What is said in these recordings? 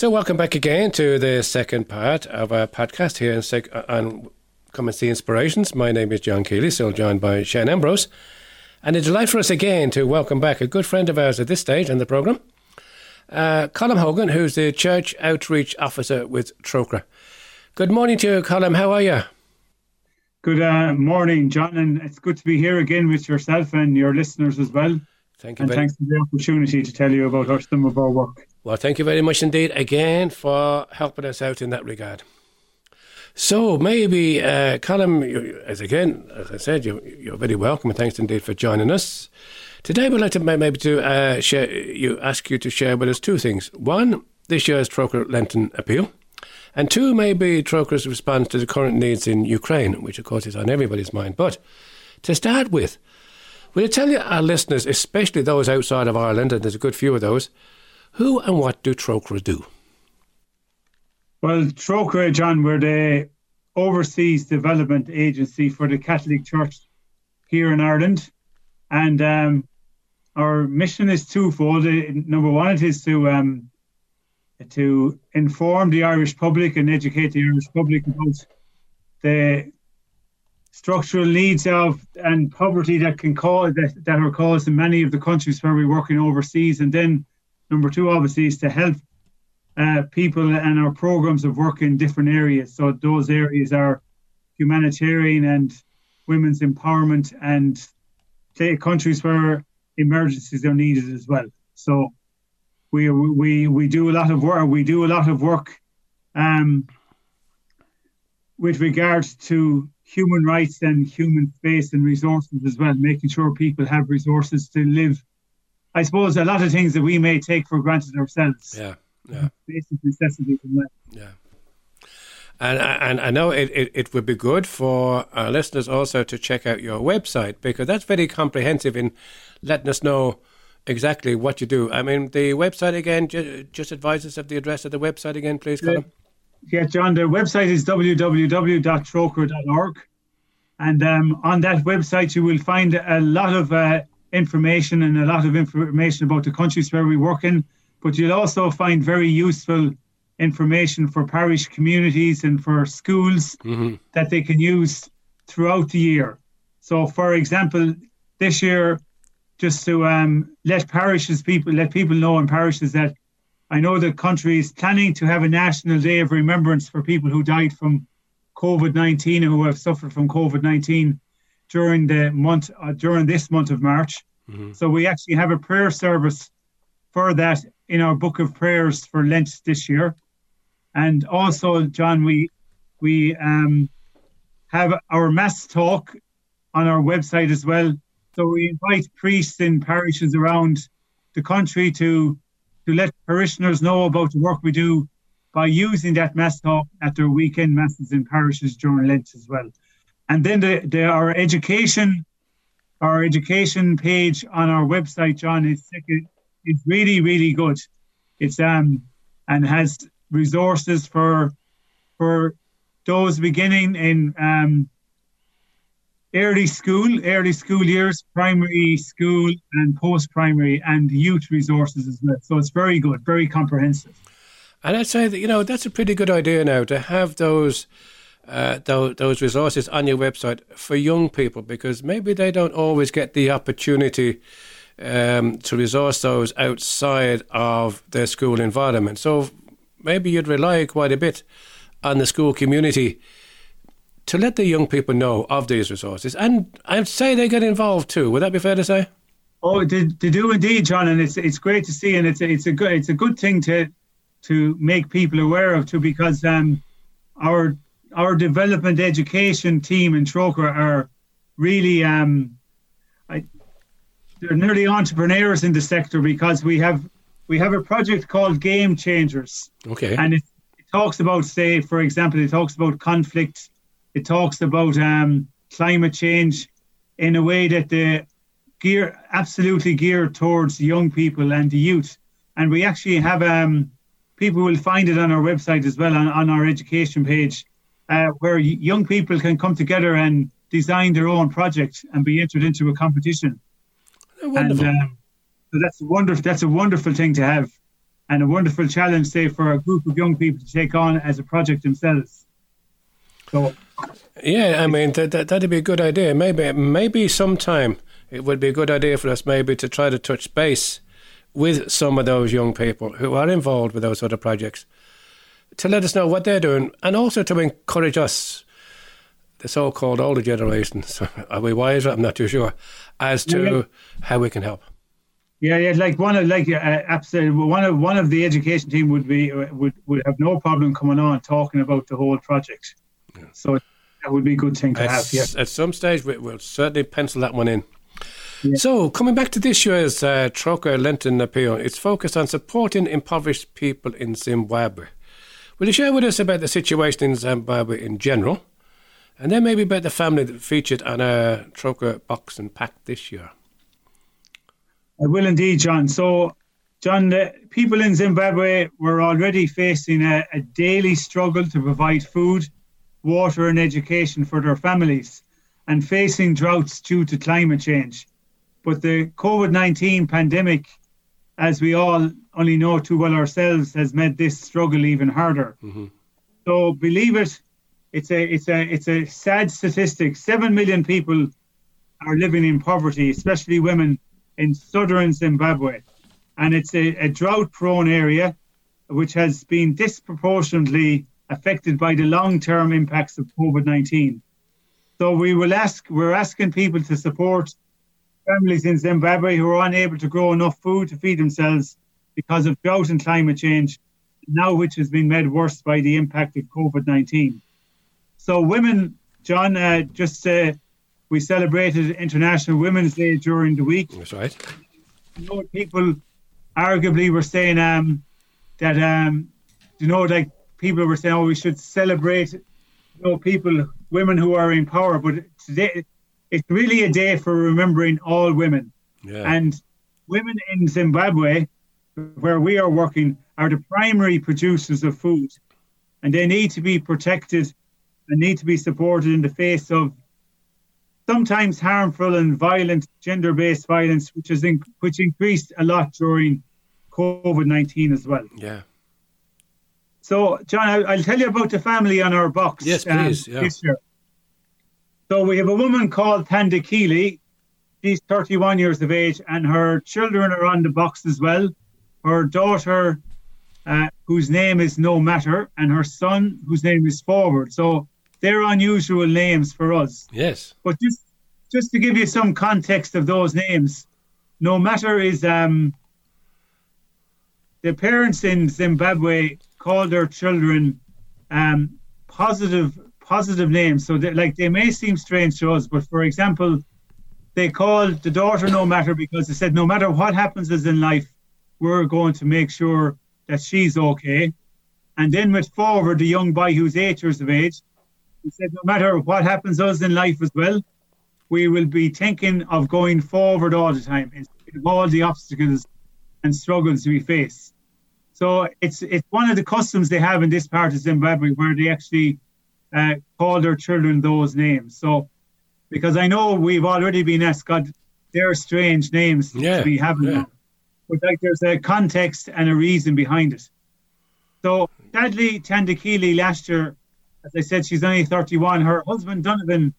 So, welcome back again to the second part of our podcast here on, sec- on Come and See Inspirations. My name is John Keeley, still joined by Shane Ambrose. And a delight for us again to welcome back a good friend of ours at this stage in the programme, uh, Colm Hogan, who's the Church Outreach Officer with Trócaire. Good morning to you, Colm. How are you? Good uh, morning, John, and it's good to be here again with yourself and your listeners as well. Thank you. And very- thanks for the opportunity to tell you about our, some of our work. Well, thank you very much indeed again for helping us out in that regard. So maybe, uh, you, as again, as I said, you, you're very welcome and thanks indeed for joining us. Today we'd like to maybe to uh, share, you ask you to share with us two things. One, this year's Trócaire Lenten appeal. And two, maybe Trócaire's response to the current needs in Ukraine, which of course is on everybody's mind. But to start with, will you tell you our listeners, especially those outside of Ireland, and there's a good few of those, who and what do Trócaire do? Well, Trócaire, John, we're the overseas development agency for the Catholic Church here in Ireland. And um, our mission is twofold. Uh, Number one, it is to um, to inform the Irish public and educate the Irish public about the structural needs of and poverty that can cause that, that are caused in many of the countries where we're working overseas. And then number two, obviously, is to help uh, people and our programs of work in different areas. So those areas are humanitarian and women's empowerment and countries where emergencies are needed as well. So we we we do a lot of work. We do a lot of work um, with regards to human rights and human space and resources as well, making sure people have resources to live. I suppose a lot of things that we may take for granted ourselves Yeah, yeah, basic necessities as well. yeah. And and I know it, it, it would be good for our listeners also to check out your website because that's very comprehensive in letting us know exactly what you do. I mean, the website again, ju- just advise us of the address of the website again, please, Colm. Yeah, John, the website is www.trocaire.org. And um, on that website, you will find a lot of uh, information and a lot of information about the countries where we work in. But you'll also find very useful information for parish communities and for schools that they can use throughout the year. So, for example, this year, just to um, let parishes people let people know in parishes that I know the country is planning to have a national day of remembrance for people who died from COVID nineteen and who have suffered from COVID nineteen during the month uh, during this month of March. So we actually have a prayer service for that in our book of prayers for Lent this year, and also John, we we um, have our mass talk on our website as well. So we invite priests in parishes around the country to to let parishioners know about the work we do by using that mass talk at their weekend masses in parishes during Lent as well. And then the, the our education our education page on our website, John, is is really really good. It's um and has resources for for those beginning in um early school, early school years, primary school, and post primary, and youth resources as well. So it's very good, very comprehensive. And I'd say that you know that's a pretty good idea now to have those uh, those, those resources on your website for young people because maybe they don't always get the opportunity um, to resource those outside of their school environment. So maybe you'd rely quite a bit on the school community to let the young people know of these resources, and I'd say they get involved too. Would that be fair to say? Oh, they, they do indeed, John, and it's it's great to see, and it's a, it's a good it's a good thing to to make people aware of too, because um, our our development education team in Trócaire are really um, I, they're nearly entrepreneurs in the sector because we have we have a project called Game Changers, Okay. and it, it talks about, say, for example, it talks about conflict, it talks about um, climate change in a way that the gear absolutely geared towards young people and the youth. And we actually have um, people will find it on our website as well on, on our education page, uh, where young people can come together and design their own project and be entered into a competition. Wonderful. And um, so that's a wonderful. That's a wonderful thing to have. and a wonderful challenge, say, for a group of young people to take on as a project themselves. So, yeah, I mean that, that that'd be a good idea. Maybe maybe sometime it would be a good idea for us maybe to try to touch base with some of those young people who are involved with those of projects to let us know what they're doing and also to encourage us, the so called older generations. are we wiser? I'm not too sure as to yeah. how we can help. Yeah, yeah, like one of like uh, absolutely one of one of the education team would be would would have no problem coming on talking about the whole project. Yeah. So that would be a good thing to at, have. Yeah. At some stage, we, will certainly pencil that one in. Yeah. So, coming back to this year's uh, Trócaire Lenten appeal, it's focused on supporting impoverished people in Zimbabwe. Will you share with us about the situation in Zimbabwe in general, and then maybe about the family that featured on a Trócaire box and pack this year? I will indeed, John. So, John, the people in Zimbabwe were already facing a, a daily struggle to provide food, water, and education for their families, and facing droughts due to climate change. But the COVID 19 pandemic, as we all only know too well ourselves, has made this struggle even harder. Mm-hmm. So, believe it, it's a it's a it's a sad statistic. Seven million people are living in poverty, especially women in southern Zimbabwe. And it's a, a drought prone area which has been disproportionately affected by the long term impacts of COVID 19. So we will ask, we're asking people to support families in Zimbabwe who are unable to grow enough food to feed themselves because of drought and climate change, now which has been made worse by the impact of COVID 19. So, women, John, uh, just uh, we celebrated International Women's Day during the week. That's right. You know, people arguably were saying um, that um, you know, like people were saying, oh, we should celebrate, you know, people, women who are in power. But today, it's really a day for remembering all women. Yeah. And women in Zimbabwe, where we are working, are the primary producers of food, and they need to be protected and need to be supported in the face of sometimes harmful and violent gender-based violence, which is in, which increased a lot during COVID nineteen as well. Yeah. So, John, I'll, I'll, tell you about the family on our box. Yes, um, please. Um, yeah. So we have a woman called Thandekile. She's 31 years of age, and her children are on the box as well. Her daughter, uh, whose name is No Matter, and her son, whose name is Forward. So they're unusual names for us. Yes. But just just to give you some context of those names, no matter is um the parents in Zimbabwe call their children um positive positive names. So they, like they may seem strange to us, but for example, they called the daughter no matter because they said no matter what happens is in life, we're going to make sure that she's okay. And then with forward the young boy who's eight years of age, he said, no matter what happens to us in life as well, we will be thinking of going forward all the time in of all the obstacles and struggles we face. So it's it's one of the customs they have in this part of Zimbabwe where they actually uh, call their children those names. So because I know we've already been asked, God, they're strange names yeah, to be having, yeah. But like there's a context and a reason behind it. So sadly, Thandekile last year as I said, she's only 31. Her husband, Donovan,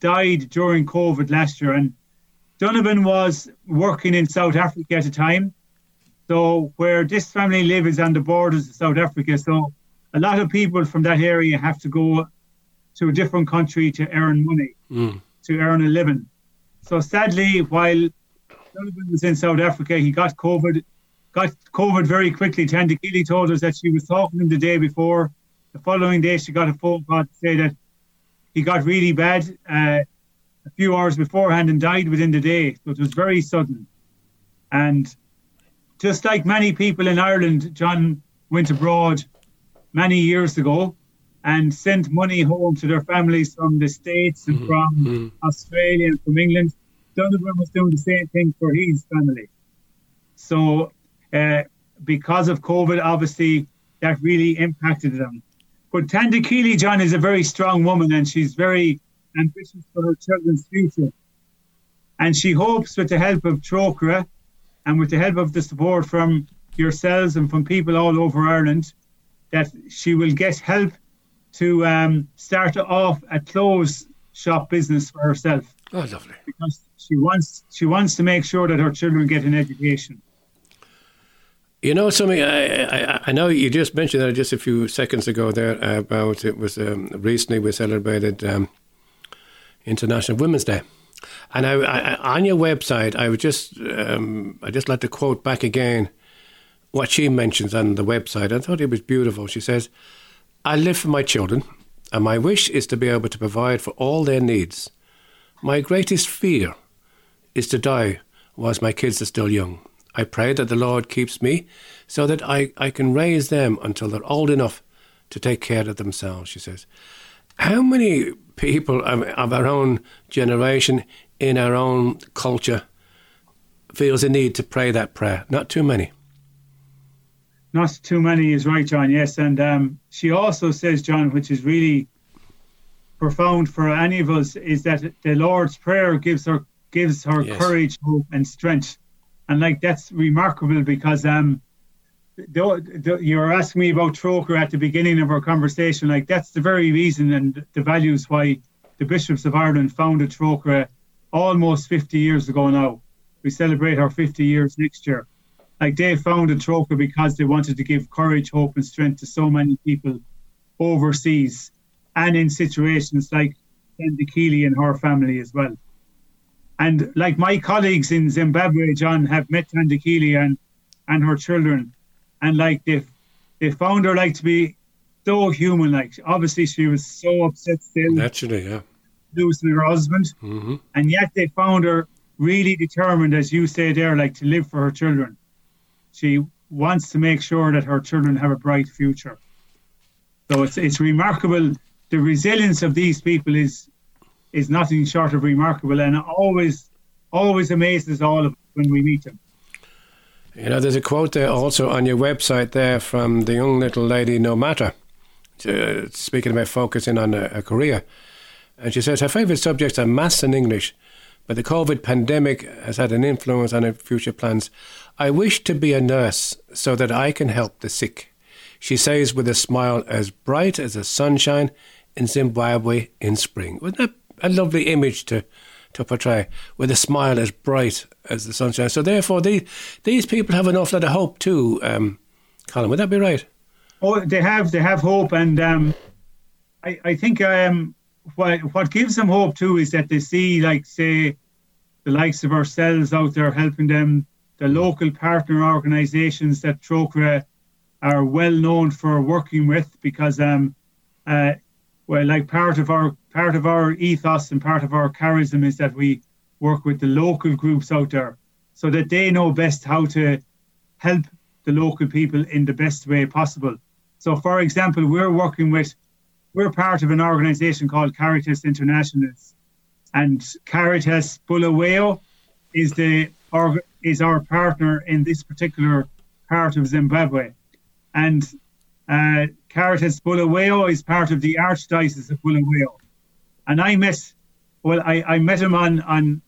died during COVID last year. And Donovan was working in South Africa at the time. So, where this family live is on the borders of South Africa. So, a lot of people from that area have to go to a different country to earn money, mm. to earn a living. So, sadly, while Donovan was in South Africa, he got COVID, got COVID very quickly. Thandekile told us that she was talking to him the day before the following day, she got a phone call to say that he got really bad uh, a few hours beforehand and died within the day. So it was very sudden. And just like many people in Ireland, John went abroad many years ago and sent money home to their families from the States and mm-hmm. from mm-hmm. Australia and from England. Donovan was doing the same thing for his family. So, uh, because of COVID, obviously, that really impacted them. But Thandekile John is a very strong woman and she's very ambitious for her children's future. And she hopes with the help of Trócaire and with the help of the support from yourselves and from people all over Ireland that she will get help to um, start off a clothes shop business for herself. Oh, lovely. Because she wants she wants to make sure that her children get an education. You know something. I, I, I know you just mentioned that just a few seconds ago there about it was um, recently we celebrated um, International Women's Day, and I, I, on your website I would just um, I just like to quote back again what she mentions on the website. I thought it was beautiful. She says, "I live for my children, and my wish is to be able to provide for all their needs. My greatest fear is to die whilst my kids are still young." I pray that the Lord keeps me so that I, I can raise them until they're old enough to take care of themselves, she says. How many people of, of our own generation, in our own culture, feels a need to pray that prayer? Not too many. Not too many is right, John, yes. And um, she also says, John, which is really profound for any of us, is that the Lord's Prayer gives her gives her yes. courage, hope, and strength and like that's remarkable because um, the, the, you were asking me about Trócaire at the beginning of our conversation. Like that's the very reason and the values why the bishops of Ireland founded Trócaire almost 50 years ago now. We celebrate our 50 years next year. Like they founded Trócaire because they wanted to give courage, hope, and strength to so many people overseas and in situations like Thandekile and her family as well. And like my colleagues in Zimbabwe, John, have met Thandekile and, and her children. And like they they found her like to be so human. Like obviously she was so upset still. Naturally, yeah. Losing her husband. Mm-hmm. And yet they found her really determined, as you say there, like to live for her children. She wants to make sure that her children have a bright future. So it's it's remarkable. The resilience of these people is is nothing short of remarkable and always always amazes all of us when we meet them. You know, there's a quote there also on your website there from the young little lady No Matter, uh, speaking about focusing on a, a career. And she says her favourite subjects are maths and English, but the COVID pandemic has had an influence on her future plans. I wish to be a nurse so that I can help the sick. She says with a smile as bright as the sunshine in Zimbabwe in spring. Wasn't that a lovely image to to portray with a smile as bright as the sunshine. So therefore, these these people have an awful lot of hope too. Um, Colm, would that be right? Oh, they have they have hope, and um, I I think um, what what gives them hope too is that they see like say the likes of ourselves out there helping them, the local partner organisations that Trócaire are well known for working with because um, uh, well, like part of our part of our ethos and part of our charism is that we work with the local groups out there, so that they know best how to help the local people in the best way possible. So, for example, we're working with we're part of an organisation called Caritas Internationalis, and Caritas Bulawayo is the is our partner in this particular part of Zimbabwe, and uh, Caritas Bulawayo is part of the Archdiocese of Bulawayo. And I met, well, I, I met him on, on,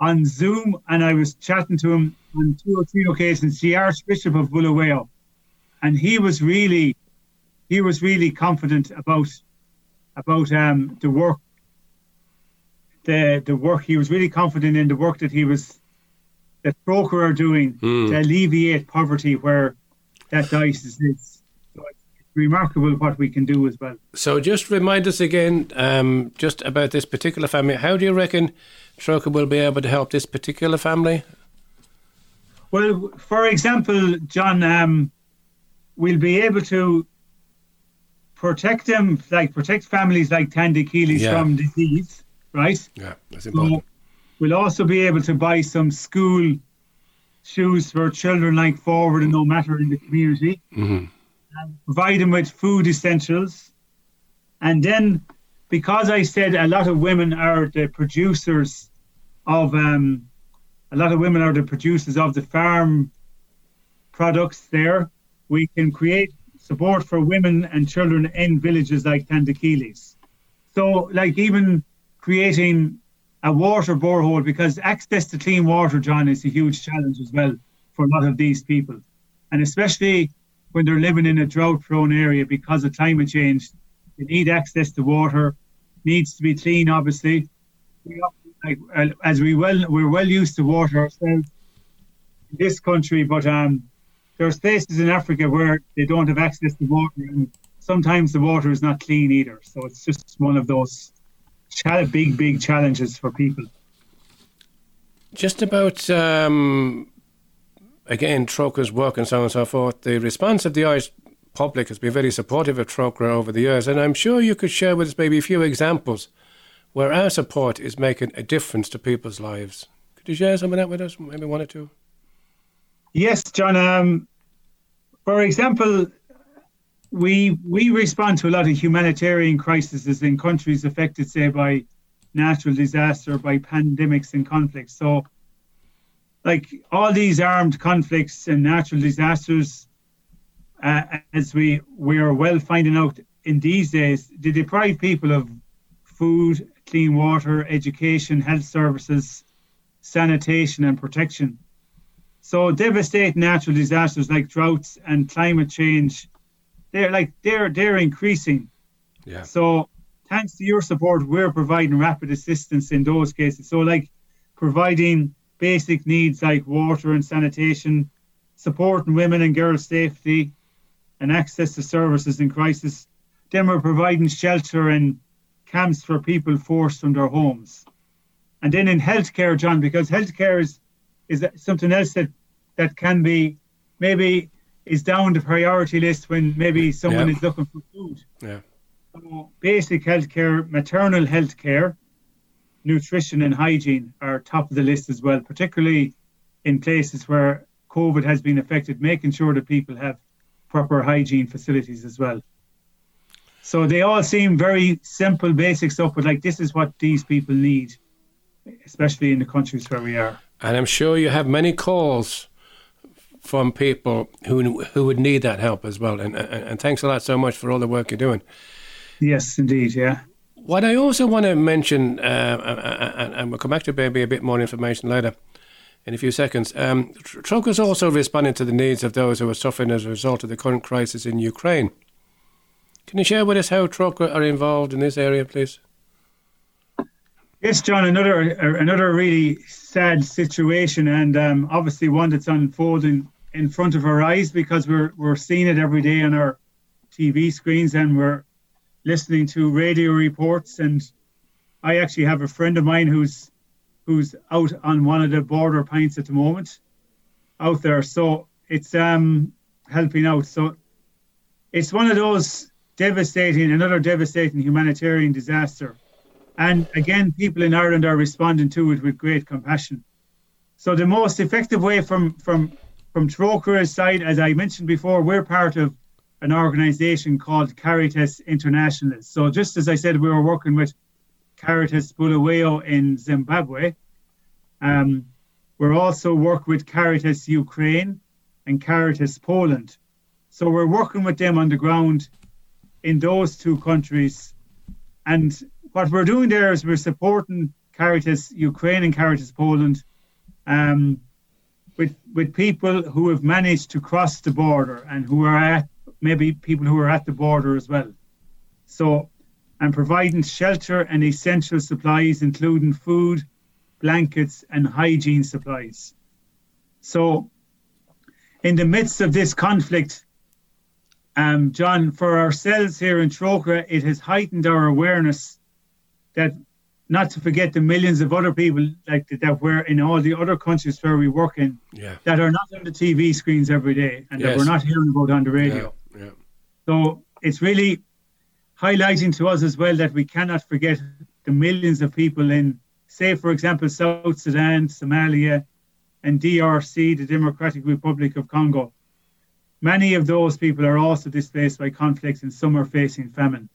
on Zoom and I was chatting to him on two or three occasions, the Archbishop of Bulawayo. And he was really, he was really confident about, about um, the work, the, the work, he was really confident in the work that he was, that Trócaire are doing mm. to alleviate poverty where that diocese is remarkable what we can do as well. So, just remind us again, um, just about this particular family. How do you reckon Trócaire will be able to help this particular family? Well, for example, John, um, we'll be able to protect them, like protect families like Thandekile's yeah. from disease, right? Yeah, that's important. So we'll also be able to buy some school shoes for children like Forward and No Matter in the community. Mm-hmm provide them with food essentials. And then, because I said a lot of women are the producers of, um, a lot of women are the producers of the farm products there, we can create support for women and children in villages like Keeley's. So, like even creating a water borehole, because access to clean water, John, is a huge challenge as well for a lot of these people. and especially when they're living in a drought-prone area because of climate change, they need access to water, needs to be clean, obviously. like, as we well, we're well used to water ourselves in this country, but um, there's places in Africa where they don't have access to water, and sometimes the water is not clean either. So it's just one of those big, big challenges for people. Just about um, again, Trócaire's work and so on and so forth. The response of the Irish public has been very supportive of Trócaire over the years, and I'm sure you could share with us maybe a few examples where our support is making a difference to people's lives. Could you share some of that with us? Maybe one or two. Yes, John. Um, for example, we we respond to a lot of humanitarian crises in countries affected, say, by natural disaster, by pandemics and conflicts. So, like all these armed conflicts and natural disasters, uh, as we we are well finding out in these days, they deprive people of food, clean water, education, health services, sanitation, and protection. So devastating natural disasters like droughts and climate change they're like they're they're increasing. Yeah. So thanks to your support, we're providing rapid assistance in those cases. So like providing basic needs like water and sanitation, supporting women and girls' safety, and access to services in crisis. Then we're providing shelter and camps for people forced from their homes. And then in healthcare, John, because healthcare is is something else that that can be maybe is down the priority list when maybe someone yeah. is looking for food. Yeah. So basic healthcare, maternal healthcare, nutrition and hygiene are top of the list as well, particularly in places where COVID has been affected, making sure that people have proper hygiene facilities as well. So they all seem very simple, basic stuff, but like this is what these people need, especially in the countries where we are. And I'm sure you have many calls from people who who would need that help as well. And, and, and thanks a lot so much for all the work you're doing. Yes, indeed. Yeah. What I also want to mention, uh, and, and we'll come back to maybe a bit more information later in a few seconds. Um, is also responding to the needs of those who are suffering as a result of the current crisis in Ukraine. Can you share with us how Trócaire are involved in this area, please? Yes, John. Another another really sad situation, and um, obviously one that's unfolding in front of our eyes because we're we're seeing it every day on our TV screens, and we're listening to radio reports. And I actually have a friend of mine who's who's out on one of the border points at the moment, out there. So it's um helping out. So it's one of those devastating, another devastating humanitarian disaster and again, people in Ireland are responding to it with great compassion. So the most effective way from from from Trócaire's side, as I mentioned before, we're part of an organisation called Caritas International. So just as I said, we were working with Caritas Bulawayo in Zimbabwe. Um, we're also work with Caritas Ukraine and Caritas Poland. So we're working with them on the ground in those two countries. And what we're doing there is we're supporting Caritas Ukraine and Caritas Poland um, with with people who have managed to cross the border and who are at maybe people who are at the border as well. So and providing shelter and essential supplies, including food, blankets, and hygiene supplies. So, in the midst of this conflict, um, John, for ourselves here in Trócaire, it has heightened our awareness that not to forget the millions of other people like that were in all the other countries where we work in yeah. that are not on the TV screens every day and yes. that we're not hearing about on the radio. Yeah. Yeah. So it's really highlighting to us as well that we cannot forget the millions of people in, say, for example, South Sudan, Somalia, and DRC, the Democratic Republic of Congo. Many of those people are also displaced by conflicts and some are facing famine.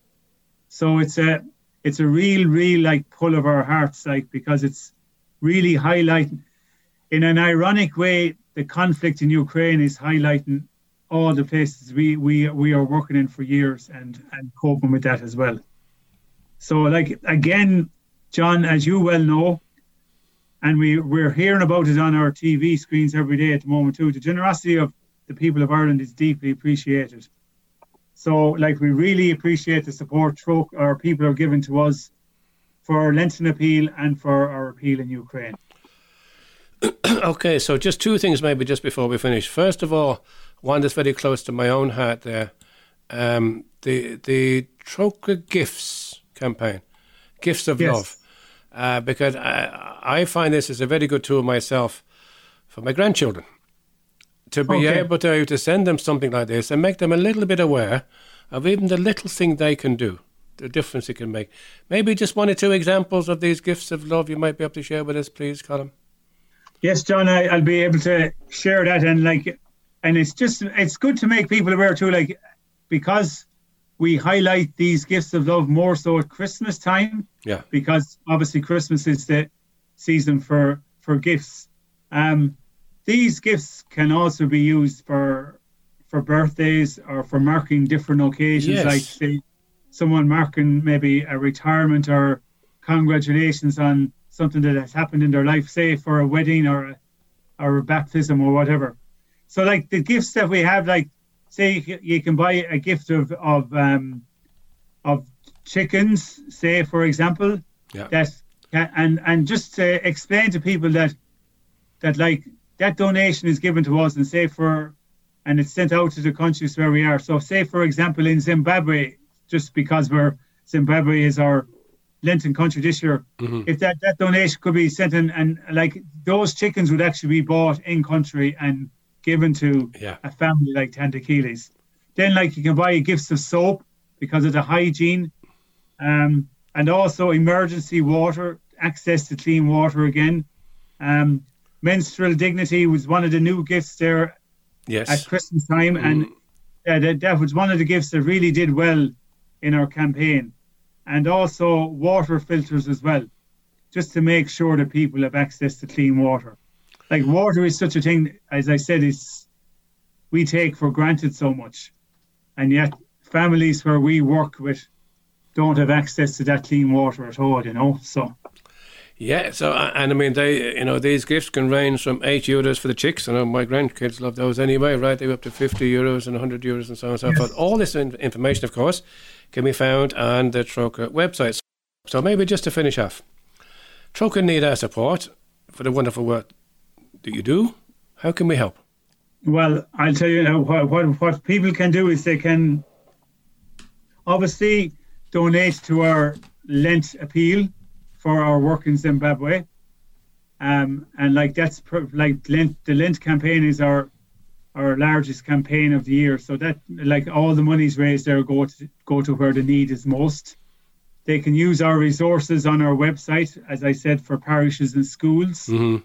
So it's a it's a real, real like pull of our hearts, like because it's really highlighting, in an ironic way, the conflict in Ukraine is highlighting all the places we we we are working in for years and and coping with that as well. So, like again, John, as you well know, and we we're hearing about it on our TV screens every day at the moment too. The generosity of the people of Ireland is deeply appreciated. So, like, we really appreciate the support our people are giving to us for our Lenten appeal and for our appeal in Ukraine. okay, so just two things maybe just before we finish. First of all, one that's very close to my own heart there, um, the the Trócaire Gifts campaign, Gifts of yes. Love, uh, because I, I find this is a very good tool myself for my grandchildren to be okay. able to, to send them something like this and make them a little bit aware of even the little thing they can do, the difference it can make. Maybe just one or two examples of these gifts of love you might be able to share with us, please, Colm. Yes, John, I, will be able to share that, and like, and it's just it's good to make people aware too, like, because we highlight these gifts of love more so at Christmas time. Yeah. Because obviously Christmas is the season for for gifts. Um, these gifts can also be used for for birthdays or for marking different occasions, yes. like say someone marking maybe a retirement or congratulations on something that has happened in their life, say for a wedding or a, or a baptism or whatever. So like the gifts that we have, like say you can buy a gift of of um, of chickens, say for example, yeah. that and and just to explain to people that that like that donation is given to us and say for and it's sent out to the countries where we are. So say for example in Zimbabwe, just because we're Zimbabwe is our Lenten country this year, mm-hmm. if that, that donation could be sent in and like those chickens would actually be bought in country and given to yeah. a family like Thandekile's. Then like you can buy gifts of soap because of the hygiene. Um, and also emergency water, access to clean water again. Um, menstrual dignity was one of the new gifts there yes. at Christmas time, mm. and uh, that, that was one of the gifts that really did well in our campaign, and also water filters as well, just to make sure that people have access to clean water. Like water is such a thing, as I said, is we take for granted so much, and yet families where we work with don't have access to that clean water at all. You know, so yeah, so and I mean they, you know, these gifts can range from eight euros for the chicks. I know my grandkids love those anyway, right? They were up to fifty euros and hundred euros and so on and so forth. All this information, of course, can be found on the Trócaire website. So maybe just to finish off, Trócaire need our support for the wonderful work that you do. How can we help? Well, I'll tell you now what, what, what people can do is they can obviously donate to our Lent appeal for our work in Zimbabwe. Um, and like that's like Lent, the Lent campaign is our our largest campaign of the year. So that like all the monies raised there go to go to where the need is most. They can use our resources on our website, as I said, for parishes and schools. Mm-hmm.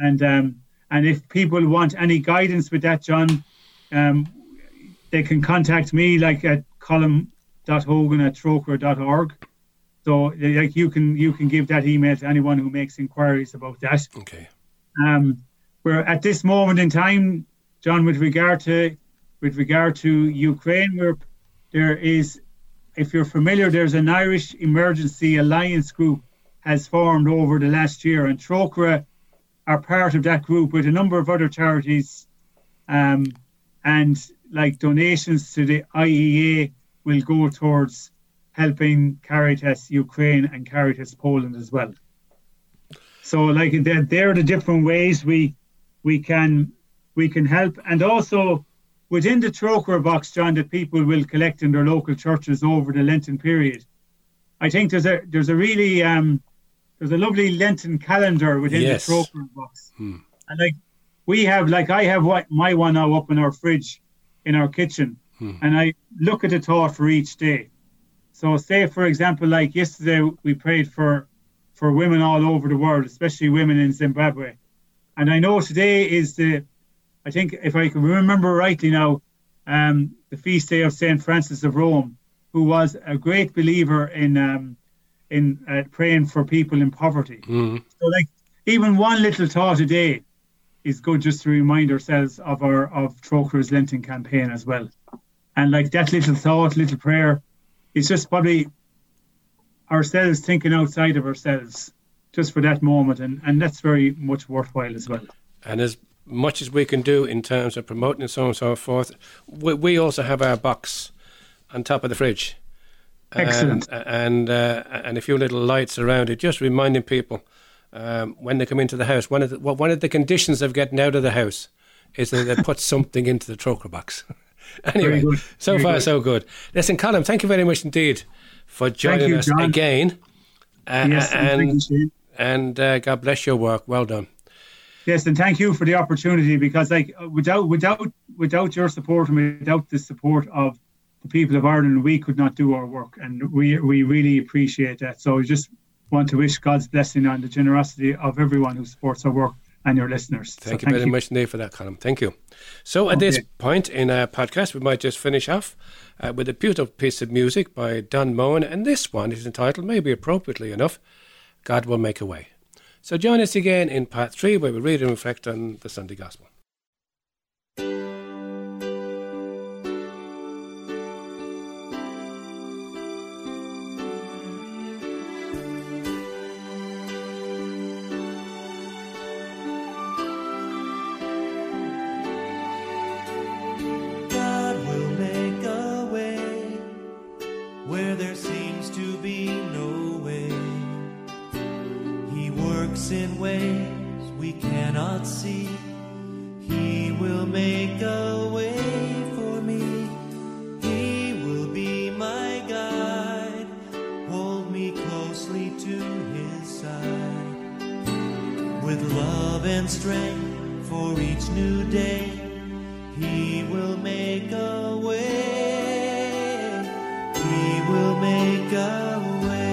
And um, and if people want any guidance with that, John, um, they can contact me like at colm.hogan at trócaire.org. So like you can you can give that email to anyone who makes inquiries about that. Okay. Um, we're at this moment in time, John, with regard to with regard to Ukraine, where there is, if you're familiar, there's an Irish Emergency Alliance group has formed over the last year, and Trócaire are part of that group with a number of other charities, um, and like donations to the IEA will go towards helping Caritas Ukraine and Caritas Poland as well. So like they're, they're the different ways we we can we can help and also within the Trócaire box, John, that people will collect in their local churches over the Lenten period. I think there's a there's a really um, there's a lovely Lenten calendar within yes. the Trócaire box. Hmm. And like we have like I have what my one now up in our fridge in our kitchen. Hmm. And I look at the thought for each day. So, say for example, like yesterday, we prayed for for women all over the world, especially women in Zimbabwe. And I know today is the, I think if I can remember rightly now, um, the feast day of Saint Frances of Rome, who was a great believer in um, in uh, praying for people in poverty. Mm. So, like even one little thought a day is good just to remind ourselves of our of Trócaire's Lenten campaign as well. And like that little thought, little prayer it's just probably ourselves thinking outside of ourselves just for that moment and and that's very much worthwhile as well and as much as we can do in terms of promoting and so on and so forth, we, we also have our box on top of the fridge. Excellent. And and, uh, and a few little lights around it, just reminding people um, when they come into the house. One of the, well, one of the conditions of getting out of the house is that they put something into the Trócaire box. anyway, so very far good. so good. Listen, Colm, thank you very much indeed for joining you, us John. again. Uh, Yes, and thank you, and and uh, God bless your work. Well done. Yes, and thank you for the opportunity because, like, uh, without without without your support and without the support of the people of Ireland, we could not do our work, and we we really appreciate that. So, we just want to wish God's blessing on the generosity of everyone who supports our work and your listeners. So Thank you very much indeed for that, Colm. Thank you. So, at this point in our podcast, we might just finish off uh, with a beautiful piece of music by Don Moen, and this one is entitled, maybe appropriately enough, God Will Make a Way. So, join us again in part three, where we read and reflect on the Sunday Gospel. For each new day. He will make a way. He will make a way.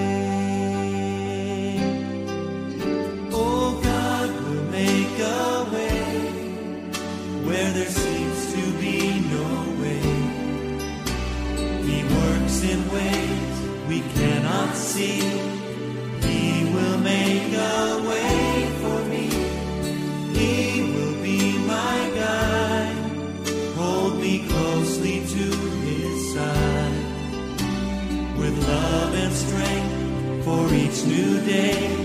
Oh, God will make a way where there seems to be no way. He works in ways we cannot see. He will make a way for